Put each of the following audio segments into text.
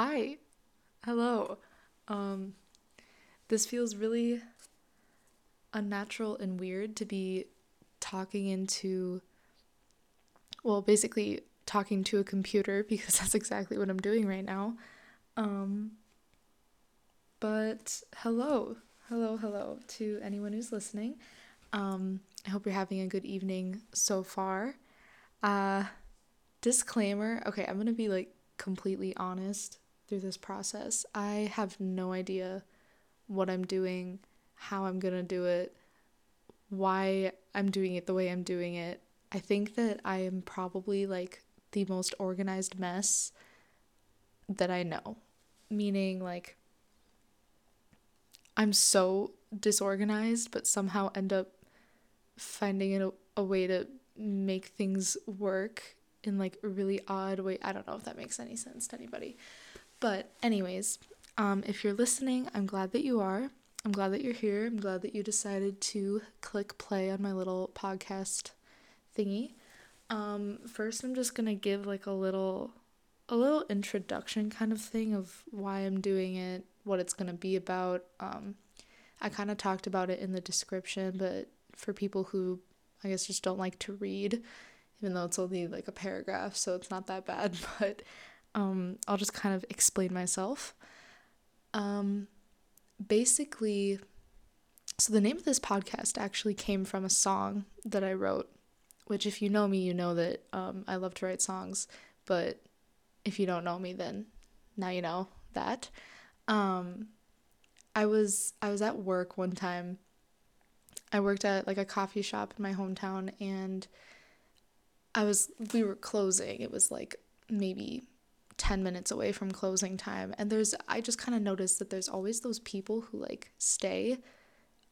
Hi. Hello. Um this feels really unnatural and weird to be talking into well, basically talking to a computer because that's exactly what I'm doing right now. Um but hello. Hello, hello to anyone who's listening. Um I hope you're having a good evening so far. Uh disclaimer. Okay, I'm to be like completely honest through this process. I have no idea what I'm doing, how I'm going to do it, why I'm doing it the way I'm doing it. I think that I am probably like the most organized mess that I know. Meaning, like, I'm so disorganized, but somehow end up finding a, a way to make things work in like a really odd way. I don't know if that makes any sense to anybody. But anyways, um, if you're listening, I'm glad that you are. I'm glad that you're here. I'm glad that you decided to click play on my little podcast thingy. Um, first, I'm just gonna give like a little, a little introduction kind of thing of why I'm doing it, what it's gonna be about. Um, I kind of talked about it in the description, but for people who I guess just don't like to read, even though it's only like a paragraph, so it's not that bad, but um, I'll just kind of explain myself. Um, basically, so the name of this podcast actually came from a song that I wrote, which, if you know me, you know that um, I love to write songs, but if you don't know me, then now you know that. Um, I was I was at work one time. I worked at like a coffee shop in my hometown and I was we were closing. It was like maybe 10 minutes away from closing time and there's I just kind of noticed that there's always those people who like stay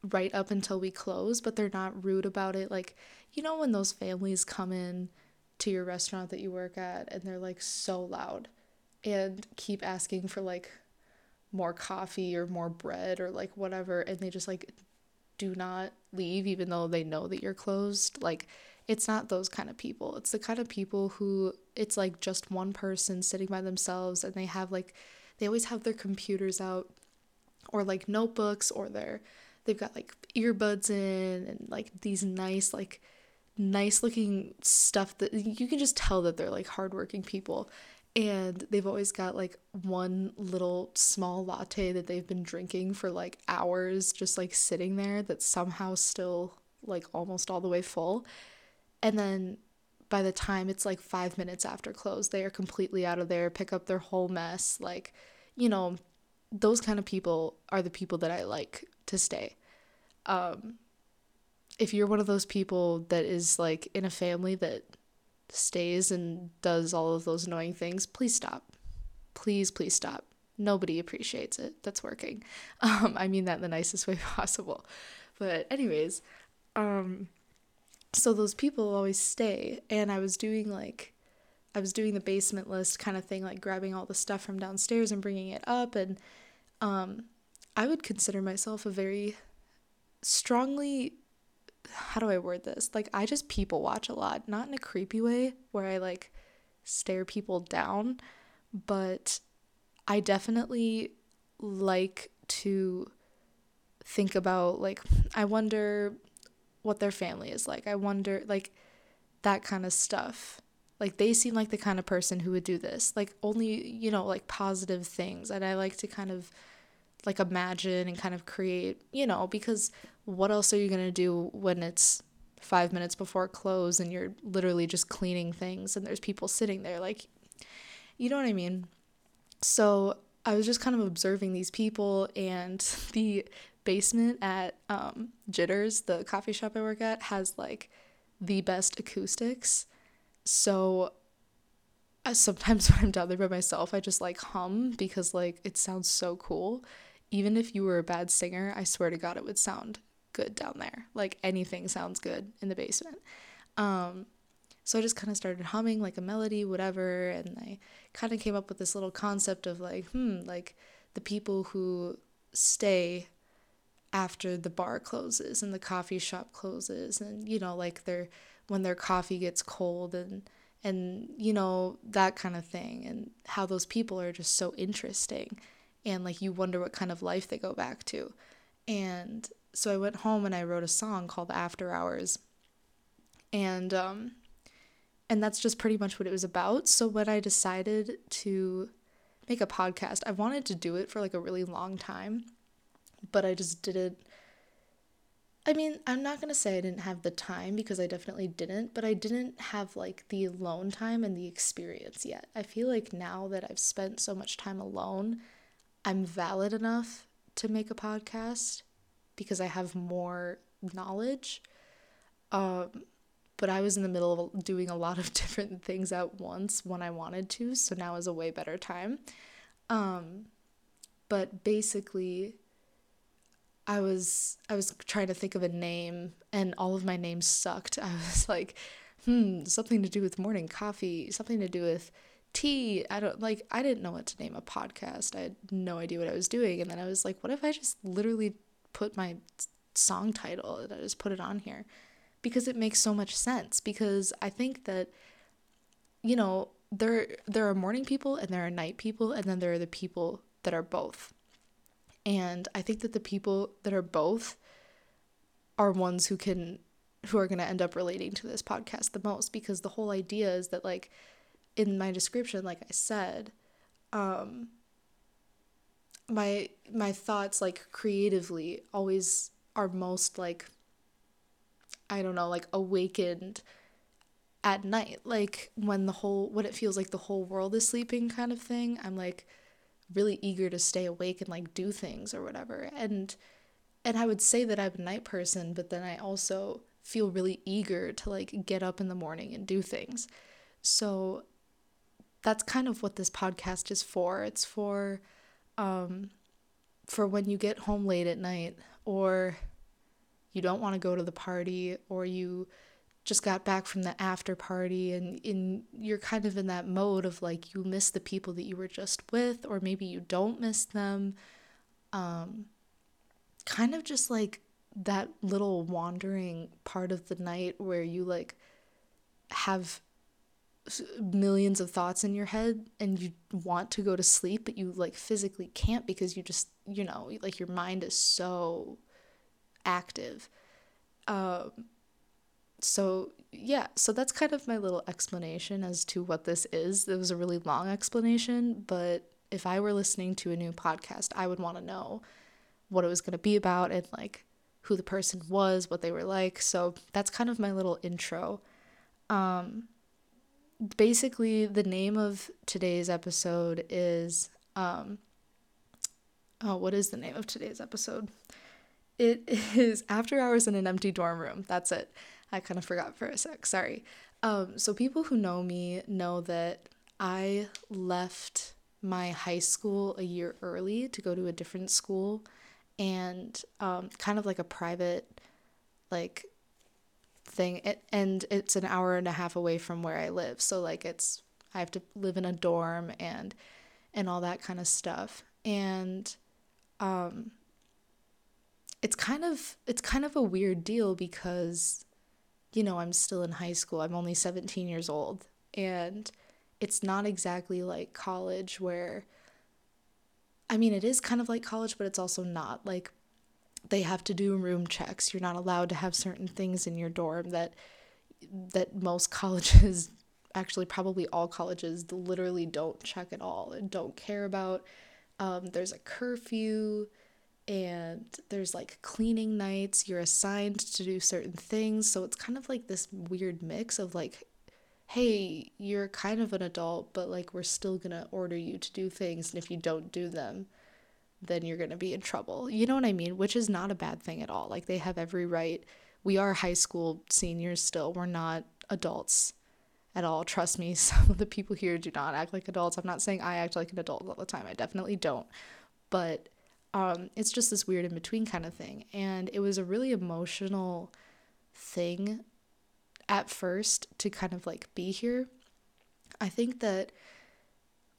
right up until we close, but they're not rude about it. Like, you know when those families come in to your restaurant that you work at and they're like so loud and keep asking for like more coffee or more bread or like whatever and they just like do not leave even though they know that you're closed. Like it's not those kind of people. It's the kind of people who it's like just one person sitting by themselves and they have like they always have their computers out or like notebooks or their they've got like earbuds in and like these nice like nice looking stuff that you can just tell that they're like hardworking people and they've always got like one little small latte that they've been drinking for like hours just like sitting there that's somehow still like almost all the way full and then by the time it's like five minutes after close, they are completely out of there, pick up their whole mess. Like, you know, those kind of people are the people that I like to stay. Um, if you're one of those people that is like in a family that stays and does all of those annoying things, please stop. Please, please stop. Nobody appreciates it. That's working. Um, I mean that in the nicest way possible. But anyways, um, so those people always stay. And i was doing like i was doing the basement list kind of thing like grabbing all the stuff from downstairs and bringing it up. And um i would consider myself a very strongly how do i word this? Like i just people watch a lot not in a creepy way where i like stare people down but i definitely like to think about like i wonder what their family is like. I wonder, like, that kind of stuff. Like, they seem like the kind of person who would do this. Like, only, you know, like positive things. And I like to kind of, like, imagine and kind of create, you know, because what else are you going to do when it's five minutes before close and you're literally just cleaning things and there's people sitting there? Like, you know what I mean? So I was just kind of observing these people and the basement at um, Jitters, the coffee shop I work at, has like the best acoustics. So uh, sometimes when I'm down there by myself, I just like hum because like it sounds so cool. Even if you were a bad singer, I swear to God, it would sound good down there. Like anything sounds good in the basement. Um, so I just kind of started humming like a melody, whatever, and I kind of came up with this little concept of like, hmm, like the people who stay after the bar closes and the coffee shop closes and you know like their when their coffee gets cold and and you know that kind of thing and how those people are just so interesting and like you wonder what kind of life they go back to. And so i went home and i wrote a song called after hours. And um and that's just pretty much what it was about. So when i decided to make a podcast i wanted to do it for like a really long time but i just didn't I mean, I'm not going to say I didn't have the time because I definitely didn't, but I didn't have like the alone time and the experience yet. I feel like now that I've spent so much time alone, I'm valid enough to make a podcast because I have more knowledge. Um, but I was in the middle of doing a lot of different things at once when I wanted to, so now is a way better time. Um, but basically, I was I was trying to think of a name and all of my names sucked. I was like, hmm, something to do with morning coffee, something to do with tea. I don't like I didn't know what to name a podcast. I had no idea what I was doing and then I was like, what if I just literally put my song title and I just put it on here? Because it makes so much sense because I think that you know, there there are morning people and there are night people and then there are the people that are both and I think that the people that are both are ones who can who are going to end up relating to this podcast the most because the whole idea is that like in my description like I said um my my thoughts like creatively always are most like I don't know like awakened at night. Like when the whole when it feels like the whole world is sleeping kind of thing I'm like really eager to stay awake and like do things or whatever. And and I would say that I'm a night person, but then I also feel really eager to like get up in the morning and do things. So that's kind of what this podcast is for. It's for um for when you get home late at night or you don't want to go to the party or you just got back from the after party and in you're kind of in that mode of like you miss the people that you were just with or maybe you don't miss them. Um kind of just like that little wandering part of the night where you like have millions of thoughts in your head and you want to go to sleep but you like physically can't because you just you know like your mind is so active. Um so yeah, so that's kind of my little explanation as to what this is. It was a really long explanation, but if I were listening to a new podcast, I would want to know what it was going to be about and like who the person was, what they were like. So that's kind of my little intro. Um basically the name of today's episode is um oh, what is the name of today's episode? It is After Hours in an Empty Dorm Room. That's it. I kind of forgot for a sec. Sorry. Um, so people who know me know that I left my high school a year early to go to a different school and um, kind of like a private like thing it, and it's an hour and a half away from where I live so like it's I have to live in a dorm and and all that kind of stuff and um it's kind of it's kind of a weird deal because you know, I'm still in high school. I'm only 17 years old. And it's not exactly like college where, I mean, it is kind of like college, but it's also not. Like, they have to do room checks. You're not allowed to have certain things in your dorm that that most colleges actually probably all colleges literally don't check at all and don't care about um, there's a curfew and there's like cleaning nights you're assigned to do certain things. So it's kind of like this weird mix of like hey you're kind of an adult but like we're still going to order you to do things and if you don't do them then you're going to be in trouble. You know what i mean? Which is not a bad thing at all. Like they have every right. We are high school seniors still. We're not adults at all. Trust me some of the people here do not act like adults. I'm not saying i act like an adult all the time. I definitely don't. But um, it's just this weird in between kind of thing. And it was a really emotional thing at first to kind of like be here. I think that,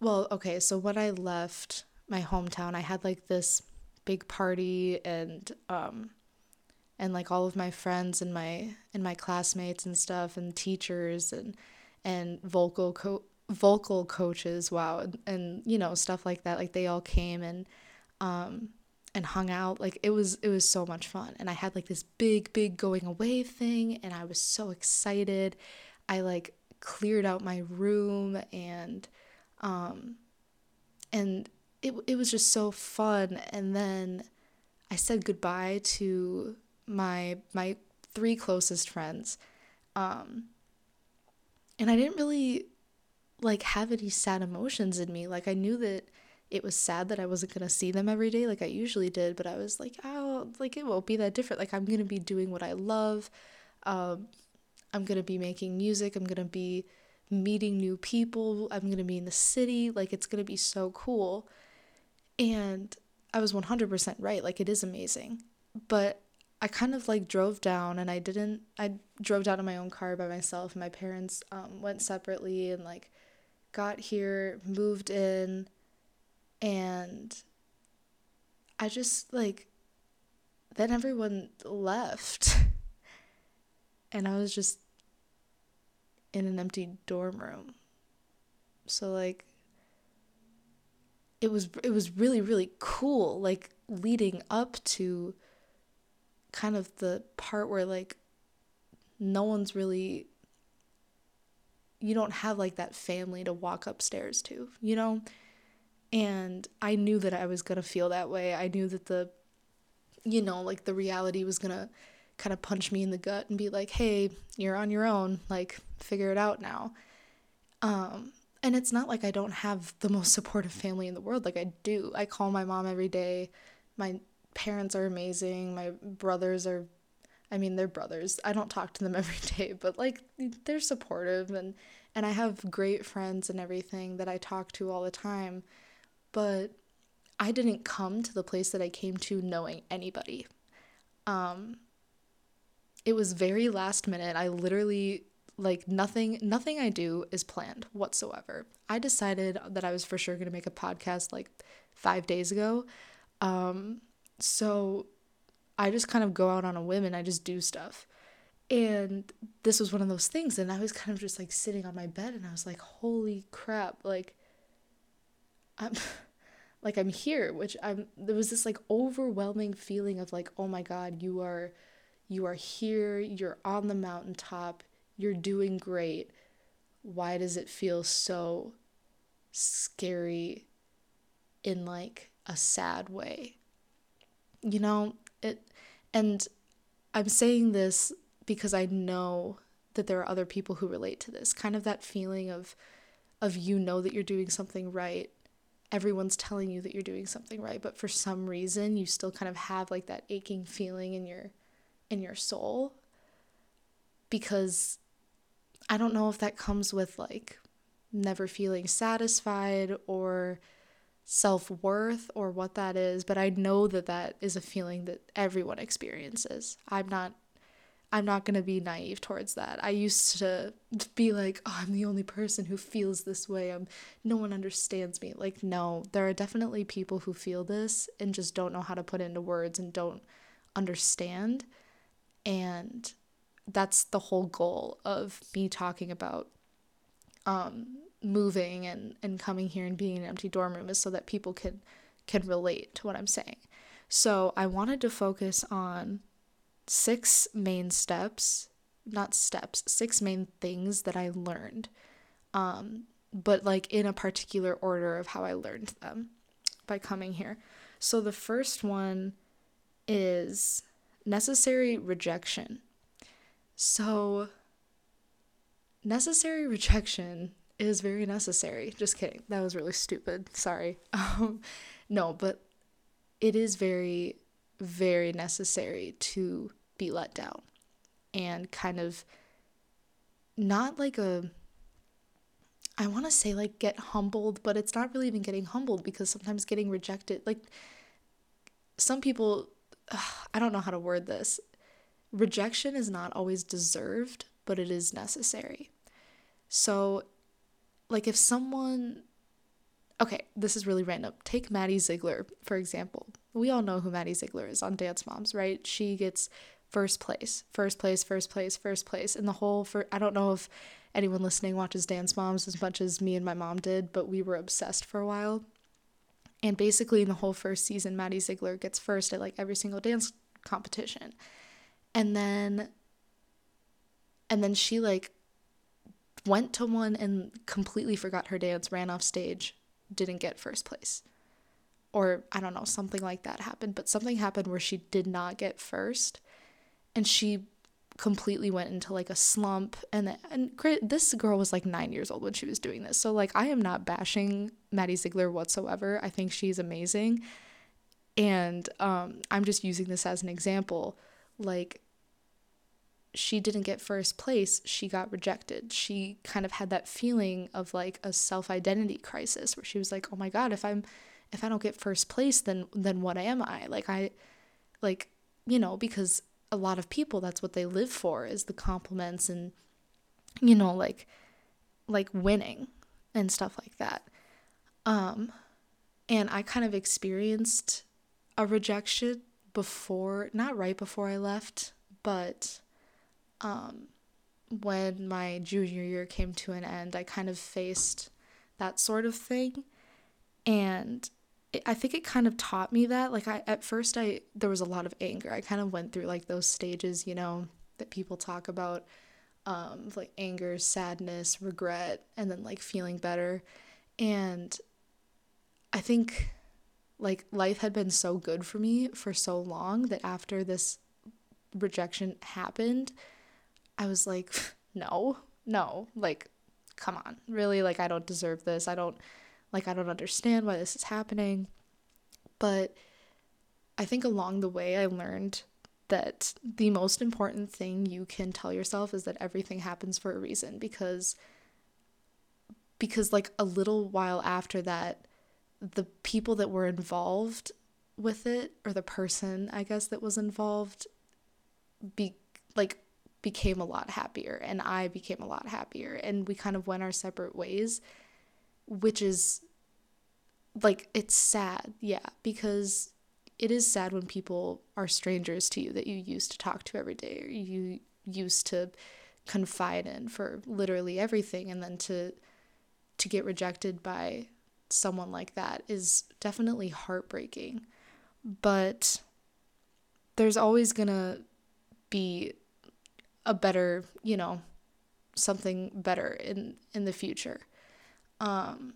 well, okay, so when I left my hometown, I had like this big party and, um, and like all of my friends and my and my classmates and stuff and teachers and and vocal co- vocal coaches wow and, and you know stuff like that like they all came and um and hung out like it was it was so much fun. And i had like this big big going away thing and i was so excited. I like cleared out my room and um and it it was just so fun. And then I said goodbye to my my three closest friends um and I didn't really like have any sad emotions in me. Like I knew that it was sad that I wasn't going to see them every day like I usually did but I was like oh like it won't be that different like I'm going to be doing what I love um I'm going to be making music I'm going to be meeting new people. I'm going to be in the city. Like, it's going to be so cool. And I was 100% right. Like, it is amazing. But I kind of like drove down and I didn't, I drove down in my own car by myself. My parents um, went separately and like got here, moved in, and I just like, then everyone left. and I was just in an empty dorm room. So like it was it was really really cool like leading up to kind of the part where like no one's really you don't have like that family to walk upstairs to, you know? And I knew that I was going to feel that way. I knew that the you know, like the reality was going to kind of punch me in the gut and be like, "Hey, you're on your own. Like figure it out now." Um and it's not like I don't have the most supportive family in the world. Like I do. I call my mom every day. My parents are amazing. My brothers are I mean, they're brothers. I don't talk to them every day, but like they're supportive and and I have great friends and everything that I talk to all the time. But I didn't come to the place that I came to knowing anybody. Um it was very last minute. I literally like nothing nothing I do is planned whatsoever. I decided that I was for sure going to make a podcast like 5 days ago. Um so I just kind of go out on a whim and I just do stuff. And this was one of those things and I was kind of just like sitting on my bed and I was like holy crap like I'm like I'm here which I'm there was this like overwhelming feeling of like oh my god you are you are here, you're on the mountaintop, you're doing great. Why does it feel so scary in like a sad way? You know, it and I'm saying this because I know that there are other people who relate to this. Kind of that feeling of of you know that you're doing something right. Everyone's telling you that you're doing something right, but for some reason you still kind of have like that aching feeling in your in your soul because I don't know if that comes with like never feeling satisfied or self worth or what that is, but I know that that is a feeling that everyone experiences. I'm not. I'm not going to be naive towards that. I used to be like, "Oh, I'm the only person who feels this way. I'm no one understands me." Like, no, there are definitely people who feel this and just don't know how to put into words and don't understand. And that's the whole goal of me talking about um, moving and, and coming here and being in an empty dorm room is so that people can can relate to what I'm saying. So I wanted to focus on six main steps, not steps, six main things that I learned, um, but like in a particular order of how I learned them by coming here. So the first one is necessary rejection. So, necessary rejection is very necessary. Just kidding. That was really stupid. Sorry. Um, no, but it is very, very necessary to be let down and kind of not like a I want to say like get humbled, but it's not really even getting humbled because sometimes getting rejected, like some people I don't know how to word this. Rejection is not always deserved, but it is necessary. So, like, if someone, okay, this is really random. Take Maddie Ziegler, for example. We all know who Maddie Ziegler is on Dance Moms, right? She gets first place, first place, first place, first place. And the whole for I don't know if anyone listening watches Dance Moms as much as me and my mom did, but we were obsessed for a while. And basically in the whole first season, Maddie Ziegler gets first at like every single dance competition. And then and then she like went to one and completely forgot her dance, ran off stage, didn't get first place. Or I don't know, something like that happened, but something happened where she did not get first and she completely went into like a slump and and this girl was like 9 years old when she was doing this. So like I am not bashing Maddie Ziegler whatsoever. I think she's amazing. And um I'm just using this as an example like she didn't get first place, she got rejected. She kind of had that feeling of like a self-identity crisis where she was like, "Oh my god, if I'm if I don't get first place, then then what am I?" Like I like, you know, because a lot of people that's what they live for is the compliments and you know like like winning and stuff like that. Um and i kind of experienced a rejection before not right before i left but um when my junior year came to an end i kind of faced that sort of thing. And I think it kind of taught me that. Like I at first I there was a lot of anger. I kind of went through like those stages, you know, that people talk about um like anger, sadness, regret, and then like feeling better. And I think like life had been so good for me for so long that after this rejection happened, I was like, no, no, like come on. Really like I don't deserve this. I don't like, I don't understand why this is happening. But I think along the way, I learned that the most important thing you can tell yourself is that everything happens for a reason because because like a little while after that the people that were involved with it or the person I guess that was involved be like became a lot happier and I became a lot happier and we kind of went our separate ways which is like it's sad, yeah, because it is sad when people are strangers to you that you used to talk to every day or you used to confide in for literally everything and then to to get rejected by someone like that is definitely heartbreaking. But there's always going to be a better, you know, something better in in the future. Um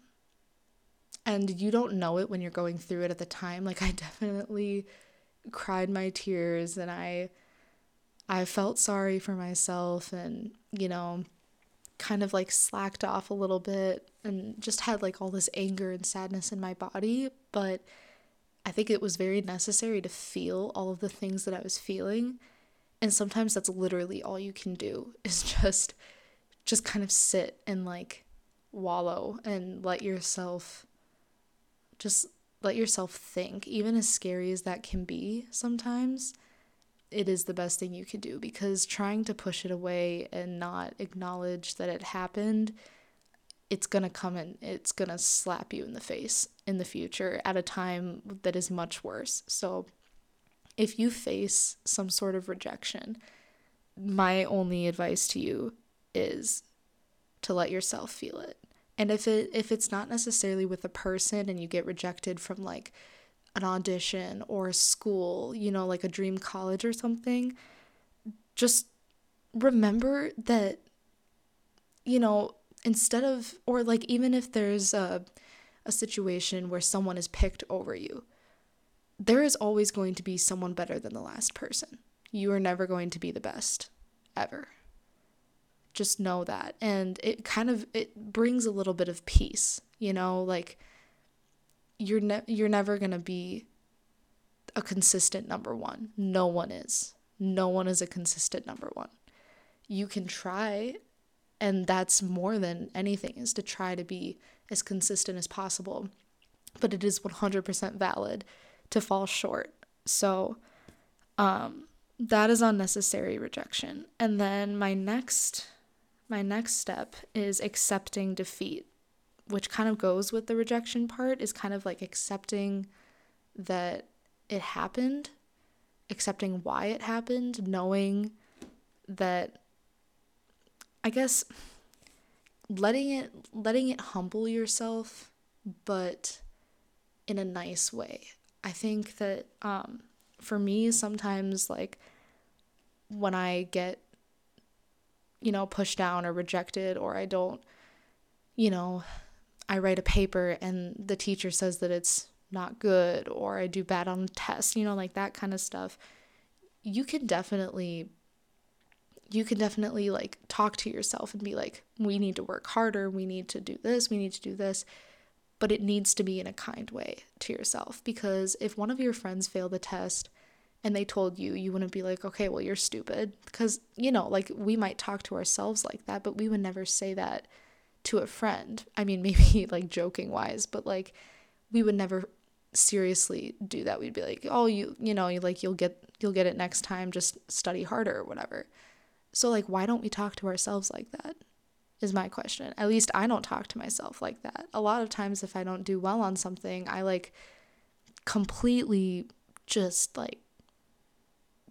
and you don't know it when you're going through it at the time. Like I definitely cried my tears and I I felt sorry for myself and, you know, kind of like slacked off a little bit and just had like all this anger and sadness in my body, but I think it was very necessary to feel all of the things that I was feeling. And sometimes that's literally all you can do is just just kind of sit and like wallow and let yourself just let yourself think, even as scary as that can be sometimes. It is the best thing you could do because trying to push it away and not acknowledge that it happened, it's gonna come and it's gonna slap you in the face in the future at a time that is much worse. So, if you face some sort of rejection, my only advice to you is to let yourself feel it and if it if it's not necessarily with a person and you get rejected from like an audition or a school, you know, like a dream college or something, just remember that you know, instead of or like even if there's a a situation where someone is picked over you, there is always going to be someone better than the last person. You are never going to be the best ever just know that. And it kind of it brings a little bit of peace you know like you're ne- you're never going to be a consistent number 1 no one is. No one is a consistent number 1 you can try and that's more than anything is to try to be as consistent as possible. But it is 100% valid to fall short. So um that is unnecessary rejection. And then my next my next step is accepting defeat, which kind of goes with the rejection part, is kind of like accepting that it happened accepting why it happened, knowing that I guess letting it letting it humble yourself but in a nice way. I think that um for me sometimes like when I get you know pushed down or rejected or I don't you know I write a paper and the teacher says that it's not good or I do bad on tests, you know, like that kind of stuff. You can definitely you can definitely like talk to yourself and be like, we need to work harder, we need to do this, we need to do this. But it needs to be in a kind way to yourself because if one of your friends failed the test and they told you, you wouldn't be like, okay, well, you're stupid. Because, you know, like we might talk to ourselves like that, but we would never say that to a friend. I mean, maybe like joking wise, but like we would never seriously do that. We'd be like, "Oh, you you know, you like you'll get you'll get it next time, just study harder or whatever." So like why don't we talk to ourselves like that? Is my question. At least I don't talk to myself like that. A lot of times if I don't do well on something, I like completely just like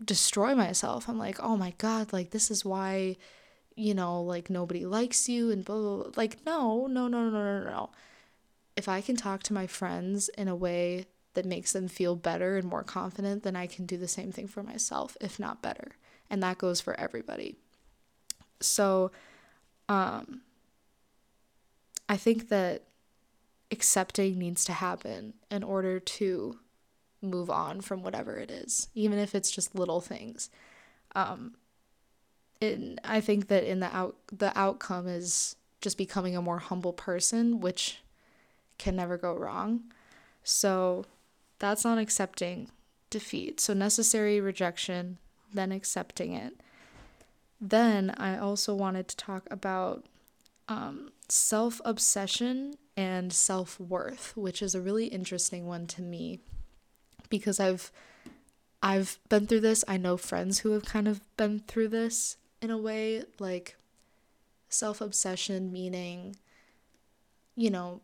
destroy myself. I'm like, "Oh my god, like this is why you know, like nobody likes you and blah, blah, blah. Like, no, no, no, no, no, no. If I can talk to my friends in a way that makes them feel better and more confident, then I can do the same thing for myself, if not better. And that goes for everybody. So, um, I think that accepting needs to happen in order to move on from whatever it is, even if it's just little things. Um, it, I think that in the out the outcome is just becoming a more humble person, which can never go wrong. So that's not accepting defeat. So necessary rejection, then accepting it. Then I also wanted to talk about um, self obsession and self worth, which is a really interesting one to me because I've I've been through this. I know friends who have kind of been through this, in a way, like self obsession, meaning, you know,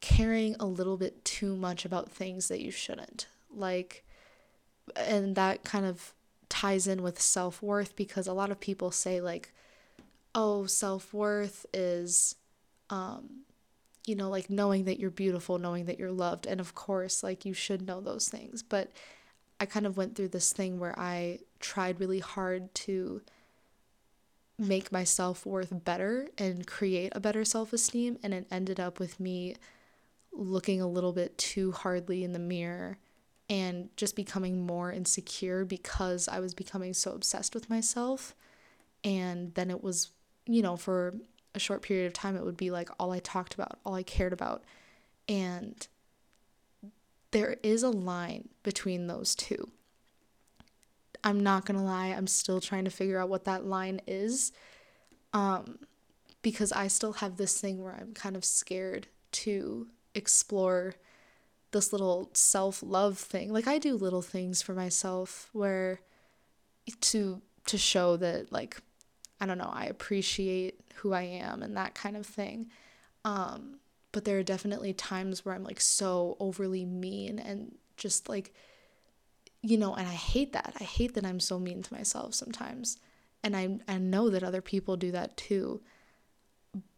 caring a little bit too much about things that you shouldn't. Like, and that kind of ties in with self worth because a lot of people say, like, oh, self worth is, um, you know, like knowing that you're beautiful, knowing that you're loved. And of course, like, you should know those things. But I kind of went through this thing where I tried really hard to make my self worth better and create a better self esteem. And it ended up with me looking a little bit too hardly in the mirror and just becoming more insecure because I was becoming so obsessed with myself. And then it was, you know, for a short period of time, it would be like all I talked about, all I cared about. And there is a line between those two. I'm not gonna lie, I'm still trying to figure out what that line is. Um, because I still have this thing where I'm kind of scared to explore this little self love thing. Like I do little things for myself where to to show that like I don't know, I appreciate who I am and that kind of thing. Um, but there are definitely times where I'm like so overly mean and just like you know, and I hate that. I hate that I'm so mean to myself sometimes. And I I know that other people do that too.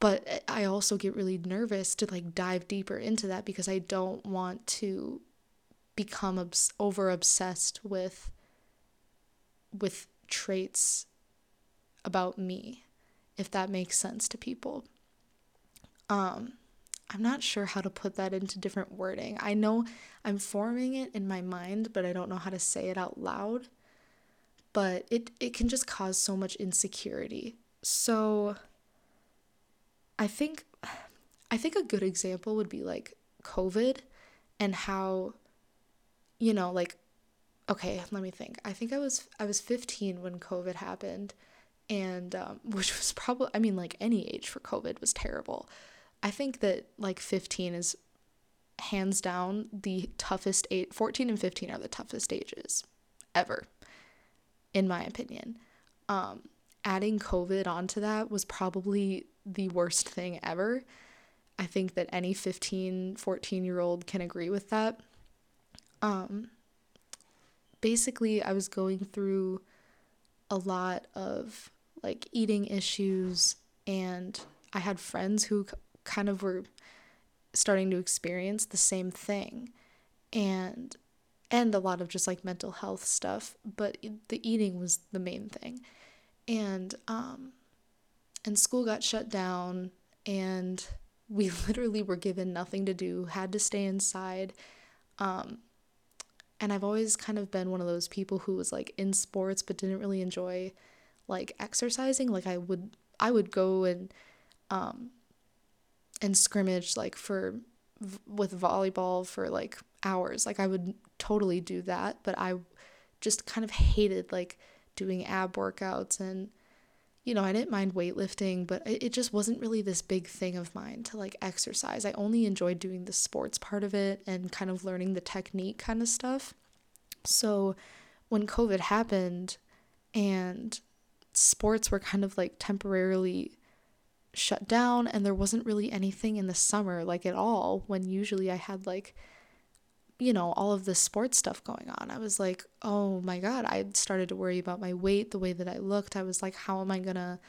But I also get really nervous to like dive deeper into that because I don't want to become obs- over obsessed with with traits about me if that makes sense to people. Um I'm not sure how to put that into different wording. I know I'm forming it in my mind, but I don't know how to say it out loud. But it, it can just cause so much insecurity. So I think I think a good example would be like COVID and how you know, like okay, let me think. I think I was I was 15 when COVID happened and um, which was probably I mean like any age for COVID was terrible. I think that like 15 is hands down the toughest age. 14 and 15 are the toughest ages ever, in my opinion. Um, adding COVID onto that was probably the worst thing ever. I think that any 15, 14 year old can agree with that. Um, basically I was going through a lot of like eating issues and I had friends who kind of were starting to experience the same thing and and a lot of just like mental health stuff but the eating was the main thing. And um and school got shut down and we literally were given nothing to do had to stay inside um and I've always kind of been one of those people who was like in sports but didn't really enjoy like exercising like I would I would go and um and scrimmage like for with volleyball for like hours. Like I would totally do that, but I just kind of hated like doing ab workouts and you know, I didn't mind weightlifting, but it just wasn't really this big thing of mine to like exercise. I only enjoyed doing the sports part of it and kind of learning the technique kind of stuff. So when COVID happened and sports were kind of like temporarily shut down and there wasn't really anything in the summer like at all when usually I had like you know all of the sports stuff going on. I was like, "Oh my god, I started to worry about my weight, the way that I looked. I was like, how am I going to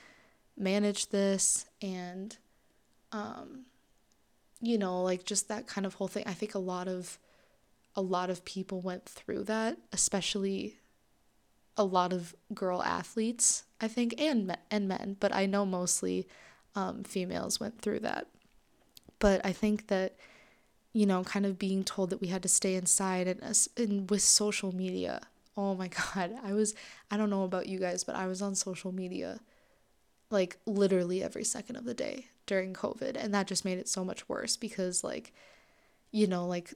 manage this?" And um you know, like just that kind of whole thing. I think a lot of a lot of people went through that, especially a lot of girl athletes, I think, and and men, but I know mostly um, females went through that. But I think that, you know, kind of being told that we had to stay inside and, and with social media, oh my God, I was, I don't know about you guys, but I was on social media like literally every second of the day during COVID. And that just made it so much worse because, like, you know, like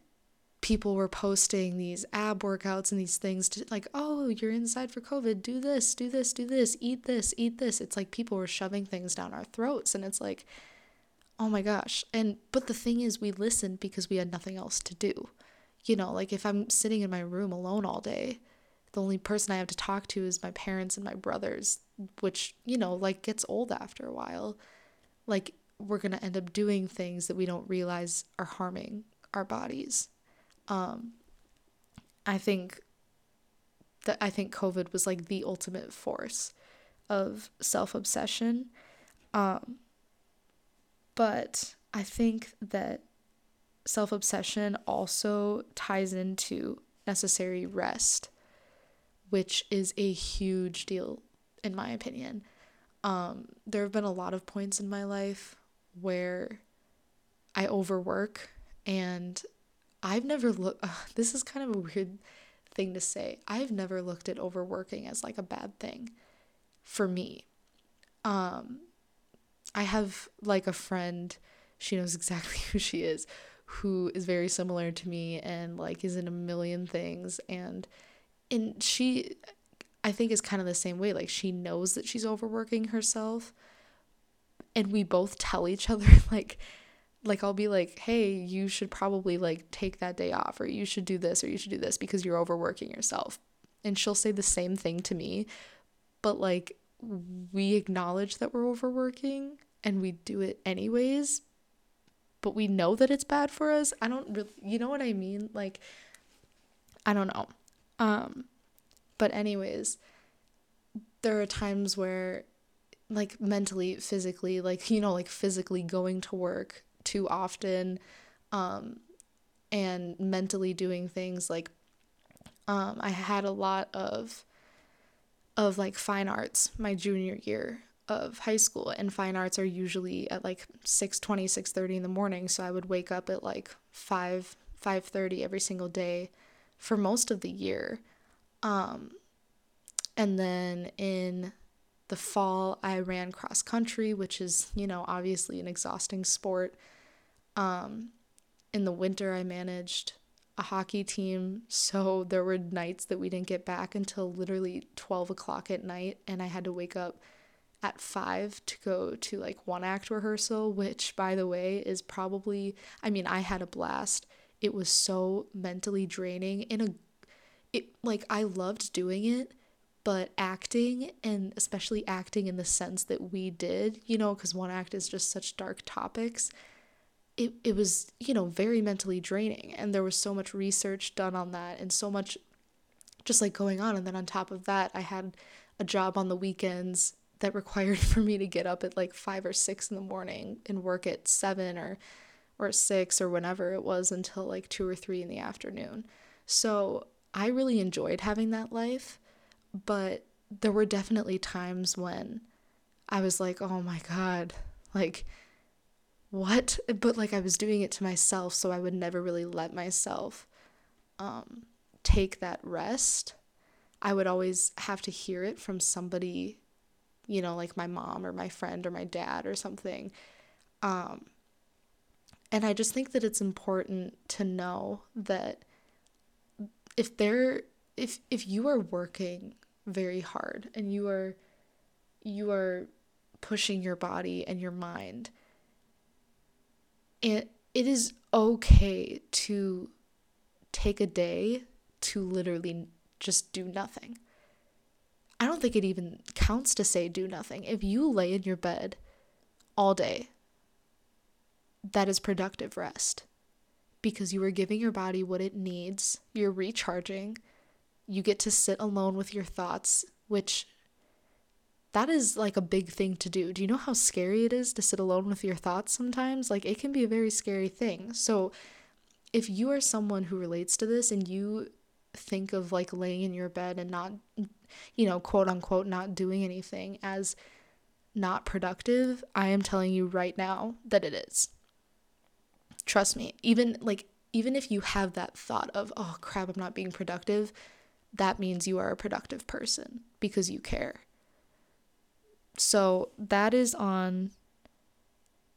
people were posting these ab workouts and these things to like, oh, you're inside for COVID, do this, do this, do this, eat this, eat this. It's like people were shoving things down our throats and it's like, oh my gosh. And but the thing is we listened because we had nothing else to do. You know, like if I'm sitting in my room alone all day, the only person I have to talk to is my parents and my brothers, which, you know, like gets old after a while. Like we're going to end up doing things that we don't realize are harming our bodies um, I think that I think COVID was like the ultimate force of self obsession. Um, but I think that self obsession also ties into necessary rest, which is a huge deal, in my opinion. Um, there have been a lot of points in my life where I overwork and I've never looked, this is kind of a weird thing to say. I've never looked at overworking as like a bad thing for me. Um, I have like a friend, she knows exactly who she is, who is very similar to me and like is in a million things and and she I think is kind of the same way like she knows that she's overworking herself and we both tell each other like like I'll be like, "Hey, you should probably like take that day off or you should do this or you should do this because you're overworking yourself." And she'll say the same thing to me, but like we acknowledge that we're overworking and we do it anyways, but we know that it's bad for us. I don't really, you know what I mean? Like I don't know. Um but anyways, there are times where like mentally, physically, like you know, like physically going to work too often um, and mentally doing things like um, I had a lot of of like fine arts my junior year of high school and fine arts are usually at like 6:20 6:30 in the morning so I would wake up at like 5 5:30 every single day for most of the year. Um, and then in the fall I ran cross country which is you know obviously an exhausting sport um, in the winter, I managed a hockey team, so there were nights that we didn't get back until literally 12 o'clock at night, and I had to wake up at 5 to go to like one act rehearsal, which, by the way, is probably, I mean, I had a blast. It was so mentally draining in a, it like, I loved doing it, but acting, and especially acting in the sense that we did, you know, because one act is just such dark topics it, it was, you know, very mentally draining. And there was so much research done on that and so much just like going on. And then on top of that, I had a job on the weekends that required for me to get up at like five or six in the morning and work at seven or or six or whenever it was until like two or three in the afternoon. So I really enjoyed having that life, but there were definitely times when I was like, oh my God, like, what? But like, I was doing it to myself, so I would never really let myself um, take that rest. I would always have to hear it from somebody, you know, like my mom or my friend or my dad or something. Um, and I just think that it's important to know that if they're if if you are working very hard and you are you are pushing your body and your mind and it is okay to take a day to literally just do nothing. I don't think it even counts to say do nothing. If you lay in your bed all day, that is productive rest because you are giving your body what it needs. You're recharging. You get to sit alone with your thoughts, which that is like a big thing to do. Do you know how scary it is to sit alone with your thoughts sometimes? Like it can be a very scary thing. So if you are someone who relates to this and you think of like laying in your bed and not you know, quote unquote not doing anything as not productive, I am telling you right now that it is. Trust me. Even like even if you have that thought of, "Oh crap, I'm not being productive," that means you are a productive person because you care. So that is on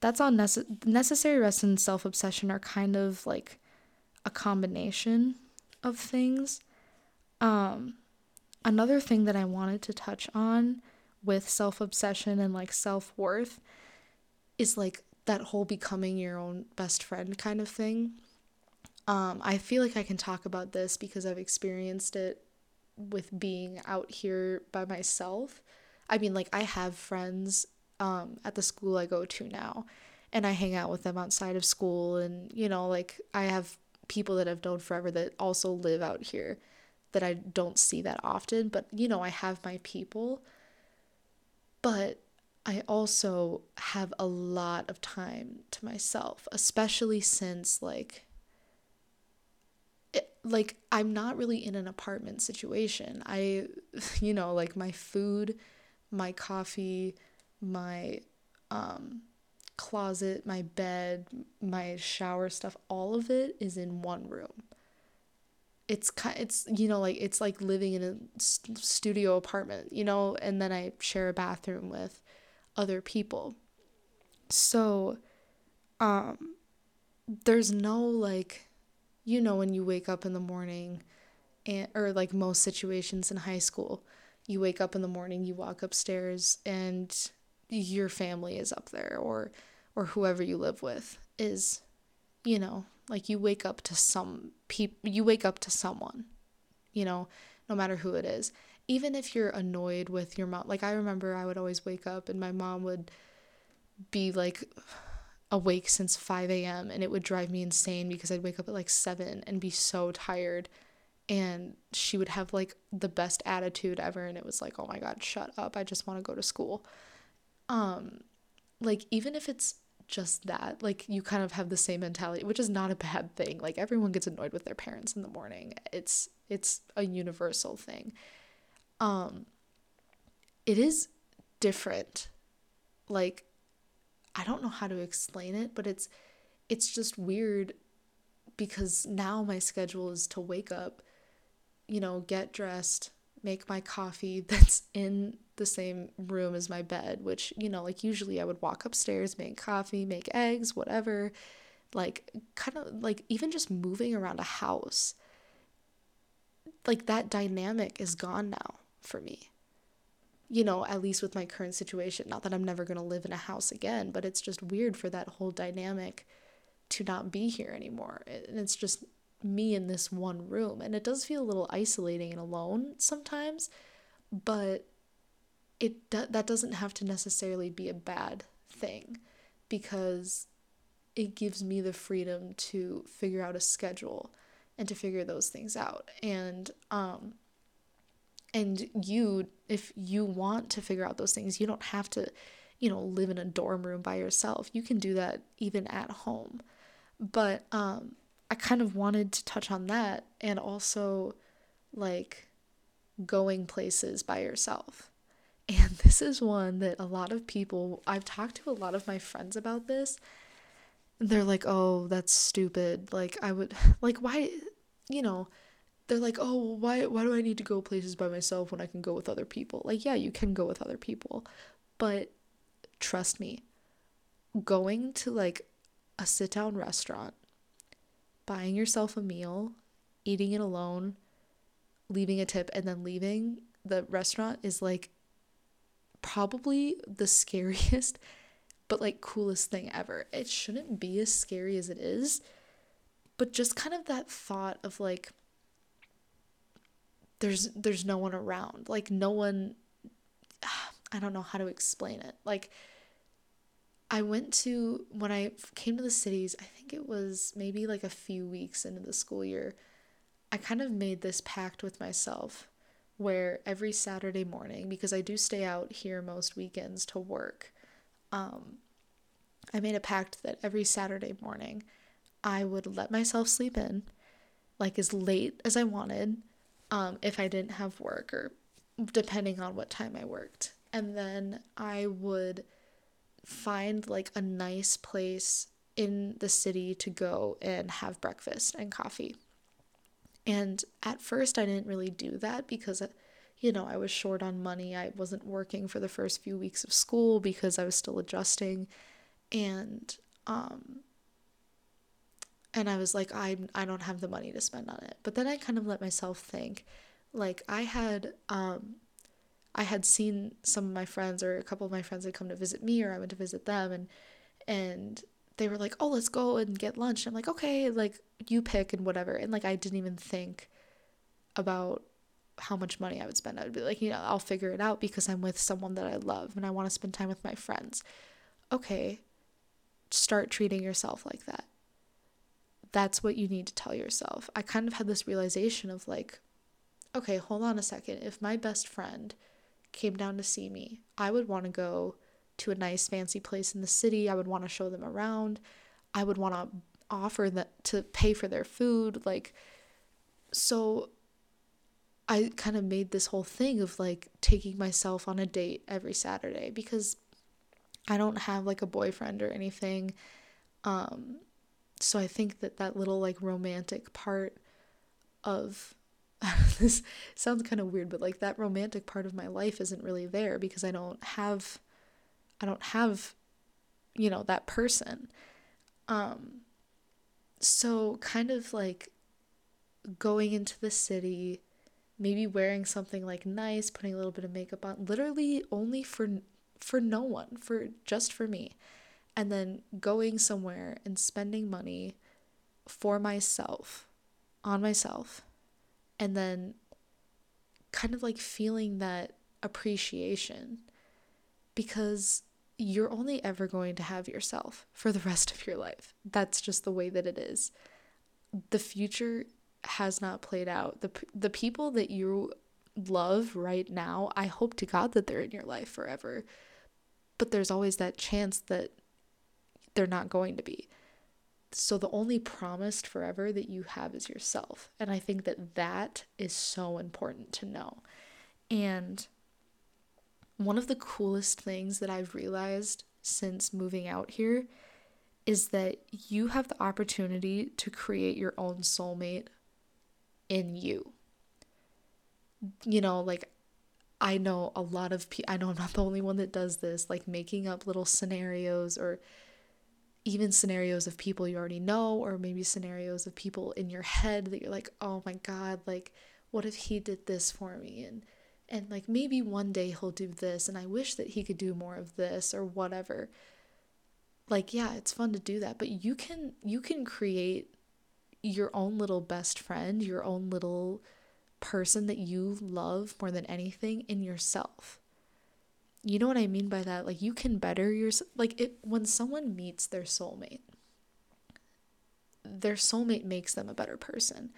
that's on nece- necessary rest and self-obsession are kind of like a combination of things. Um another thing that I wanted to touch on with self-obsession and like self-worth is like that whole becoming your own best friend kind of thing. Um, I feel like I can talk about this because I've experienced it with being out here by myself. I mean, like, I have friends um, at the school I go to now, and I hang out with them outside of school. And, you know, like, I have people that I've known forever that also live out here that I don't see that often. But, you know, I have my people. But I also have a lot of time to myself, especially since, like, it, like I'm not really in an apartment situation. I you know, like my food my coffee, my um, closet, my bed, my shower stuff, all of it is in one room. It's kind it's you know like it's like living in a studio apartment, you know, and then I share a bathroom with other people. So um there's no like you know when you wake up in the morning and or like most situations in high school you wake up in the morning, you walk upstairs and your family is up there or or whoever you live with is you know, like you wake up to some peop you wake up to someone. You know, no matter who it is. Even if you're annoyed with your mom. Like I remember I would always wake up and my mom would be like awake since 5 a.m. and it would drive me insane because I'd wake up at like 7 and be so tired and she would have like the best attitude ever and it was like oh my god shut up i just want to go to school. Um like even if it's just that like you kind of have the same mentality which is not a bad thing like everyone gets annoyed with their parents in the morning it's it's a universal thing. Um it is different like i don't know how to explain it but it's it's just weird because now my schedule is to wake up you know, get dressed, make my coffee that's in the same room as my bed, which, you know, like usually I would walk upstairs, make coffee, make eggs, whatever. Like, kind of like even just moving around a house, like that dynamic is gone now for me. You know, at least with my current situation. Not that I'm never going to live in a house again, but it's just weird for that whole dynamic to not be here anymore. And it's just me in this one room. And it does feel a little isolating and alone sometimes, but it that doesn't have to necessarily be a bad thing because it gives me the freedom to figure out a schedule and to figure those things out. And um and you if you want to figure out those things you don't have to you know live in a dorm room by yourself you can do that even at home but um i kind of wanted to touch on that and also like going places by yourself. And this is one that a lot of people i've talked to a lot of my friends about this. They're like oh that's stupid. Like i would like why you know they're like, "Oh, why why do I need to go places by myself when I can go with other people?" Like, yeah, you can go with other people, but trust me, going to like a sit-down restaurant, buying yourself a meal, eating it alone, leaving a tip and then leaving the restaurant is like probably the scariest but like coolest thing ever. It shouldn't be as scary as it is, but just kind of that thought of like there's there's no one around like no one i don't know how to explain it like i went to when i came to the cities i think it was maybe like a few weeks into the school year i kind of made this pact with myself where every saturday morning because i do stay out here most weekends to work um, i made a pact that every saturday morning i would let myself sleep in like as late as i wanted um, if I didn't have work or depending on what time I worked. And then I would find like a nice place in the city to go and have breakfast and coffee. And at first, I didn't really do that because, you know, I was short on money. I wasn't working for the first few weeks of school because I was still adjusting. And, um, and I was like I I don't have the money to spend on it. But then I kind of let myself think like I had um I had seen some of my friends or a couple of my friends had come to visit me or I went to visit them and and they were like, "Oh, let's go and get lunch." I'm like, "Okay, like you pick and whatever." And like I didn't even think about how much money I would spend. I would be like, you know, I'll figure it out because I'm with someone that I love and I want to spend time with my friends. Okay, start treating yourself like that that's what you need to tell yourself. I kind of had this realization of like, okay, hold on a second. If my best friend came down to see me, I would want to go to a nice fancy place in the city. I would want to show them around. I would want to offer that to pay for their food like so I kind of made this whole thing of like taking myself on a date every Saturday because I don't have like a boyfriend or anything um so I think that that little like romantic part of this sounds kind of weird, but like that romantic part of my life isn't really there because I don't have I don't have you know that person. Um so kind of like going into the city, maybe wearing something like nice, putting a little bit of makeup on, literally only for for no one, for just for me and then going somewhere and spending money for myself, on myself, and then kind of like feeling that appreciation because you're only ever going to have yourself for the rest of your life. That's just the way that it is. The future has not played out. The the people that you love right now, I hope to God that they're in your life forever. But there's always that chance that they're not going to be. So the only promised forever that you have is yourself. And I think that that is so important to know. And one of the coolest things that I've realized since moving out here is that you have the opportunity to create your own soulmate in you. You know, like I know a lot of people, I know I'm not the only one that does this, like making up little scenarios or even scenarios of people you already know, or maybe scenarios of people in your head that you're like, oh my God, like, what if he did this for me? And and like maybe one day he'll do this and I wish that he could do more of this or whatever. Like yeah, it's fun to do that, but you can you can create your own little best friend, your own little person that you love more than anything in yourself you know what I mean by that? Like you can better yourself. Like it when someone meets their soulmate, their soulmate makes them a better person.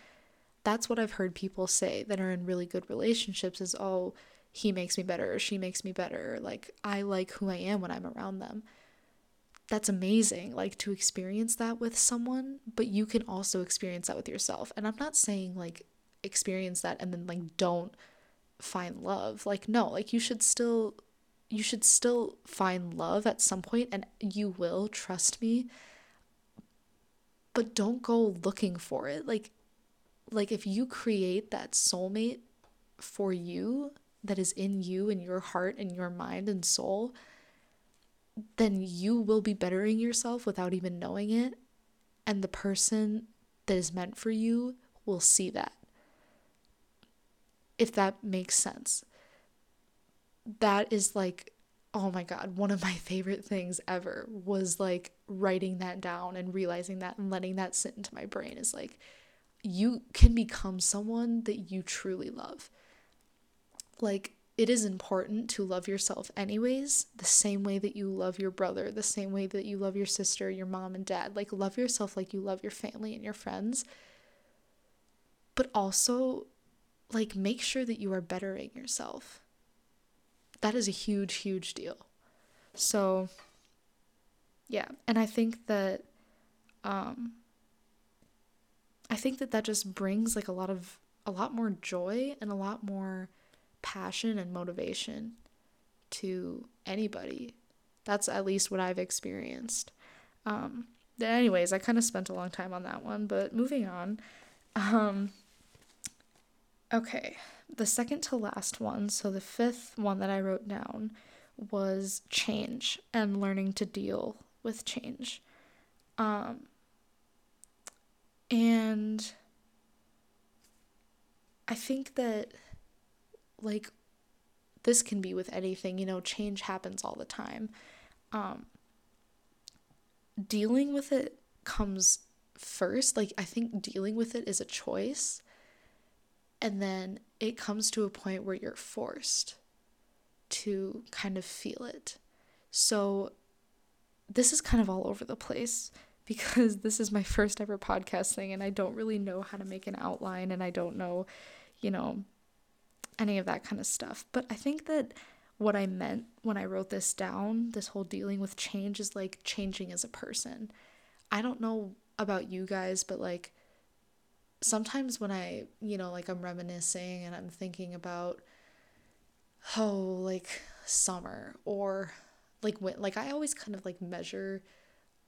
that's what I've heard people say that are in really good relationships is, oh, he makes me better or she makes me better. Like, I like who I am when I'm around them. That's amazing, like to experience that with someone, but you can also experience that with yourself. And I'm not saying like experience that and then like don't find love. Like, no, like you should still you should still find love at some point and you will trust me. But don't go looking for it. Like like if you create that soulmate for you that is in you and your heart and your mind and soul then you will be bettering yourself without even knowing it. And the person that is meant for you will see that. If that makes sense that is like oh my god one of my favorite things ever was like writing that down and realizing that and letting that sit into my brain is like you can become someone that you truly love. Like it is important to love yourself anyways the same way that you love your brother the same way that you love your sister your mom and dad. Like love yourself like you love your family and your friends. But also like make sure that you are bettering yourself that is a huge, huge deal. So, yeah. And I think that, um, I think that that just brings like a lot of, a lot more joy and a lot more passion and motivation to anybody. That's at least what I've experienced. Um, anyways, I kind of spent a long time on that one, but moving on. Um, okay, the second to last one, so the fifth one that I wrote down was change and learning to deal with change. Um, and I think that, like, this can be with anything, you know, change happens all the time. Um, dealing with it comes first. Like, I think dealing with it is a choice. And then it comes to a point where you're forced to kind of feel it. So this is kind of all over the place because this is my first ever podcast thing and I don't really know how to make an outline and I don't know, you know, any of that kind of stuff. But I think that what I meant when I wrote this down, this whole dealing with change is like changing as a person. I don't know about you guys, but like sometimes when I, you know, like I'm reminiscing and I'm thinking about, oh, like summer or like when, like I always kind of like measure,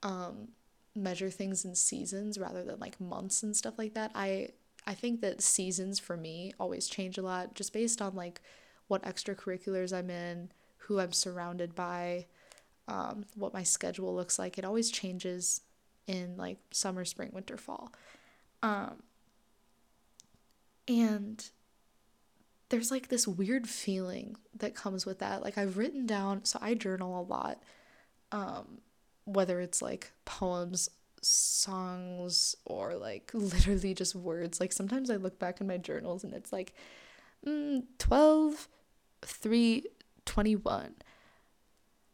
um, measure things in seasons rather than like months and stuff like that. I, I think that seasons for me always change a lot just based on like what extracurriculars I'm in, who I'm surrounded by, um, what my schedule looks like. It always changes in like summer, spring, winter, fall. Um, and there's like this weird feeling that comes with that. Like I've written down, so I journal a lot, um, whether it's like poems, songs, or like literally just words. Like sometimes I look back in my journals and it's like mm, 12, 3, 21.